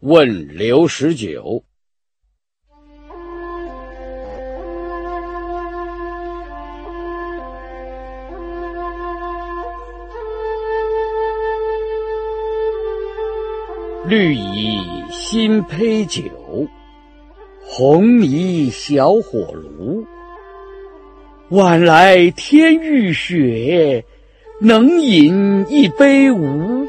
问刘十九。绿蚁新醅酒红泥小火炉。晚来天欲雪能饮一杯无？